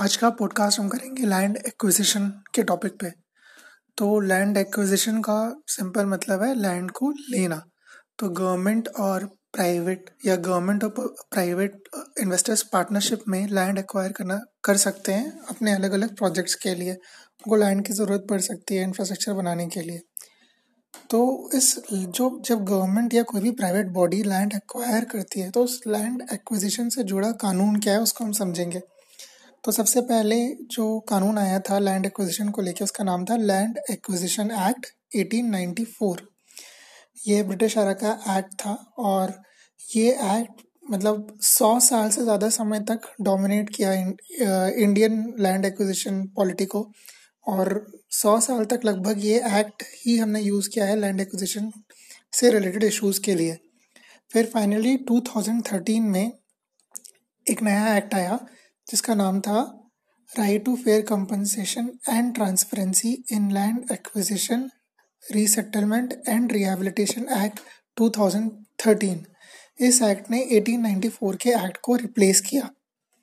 आज का पॉडकास्ट हम करेंगे लैंड एक्विजिशन के टॉपिक पे। तो लैंड एक्विजिशन का सिंपल मतलब है लैंड को लेना। तो गवर्नमेंट और प्राइवेट या गवर्नमेंट और प्राइवेट इन्वेस्टर्स पार्टनरशिप में लैंड एक्वायर करना, कर सकते हैं अपने अलग अलग प्रोजेक्ट्स के लिए। उनको लैंड की ज़रूरत पड़ सकती है इंफ्रास्ट्रक्चर बनाने के लिए। तो इस, जो, जब गवर्नमेंट या कोई भी प्राइवेट बॉडी लैंड एक्वायर करती है तो उस लैंड एक्विजिशन से जुड़ा कानून क्या है उसको हम समझेंगे। तो सबसे पहले जो कानून आया था लैंड एक्विजिशन को लेकर उसका नाम था लैंड एक्विजिशन एक्ट 1894 ये ब्रिटिश आरा का एक्ट था और ये एक्ट मतलब सौ साल से ज़्यादा समय तक डोमिनेट किया इंडियन लैंड एक्विजिशन पॉलिटी को और सौ साल तक लगभग ये एक्ट ही हमने यूज़ किया है लैंड एक्विजिशन से रिलेटेड इश्यूज़ के लिए। फिर फाइनली 2013 में एक नया एक्ट आया जिसका नाम था right to fair compensation and transparency in land acquisition resettlement and rehabilitation act 2013 इस एक्ट ने 1894 के एक्ट को रिप्लेस किया।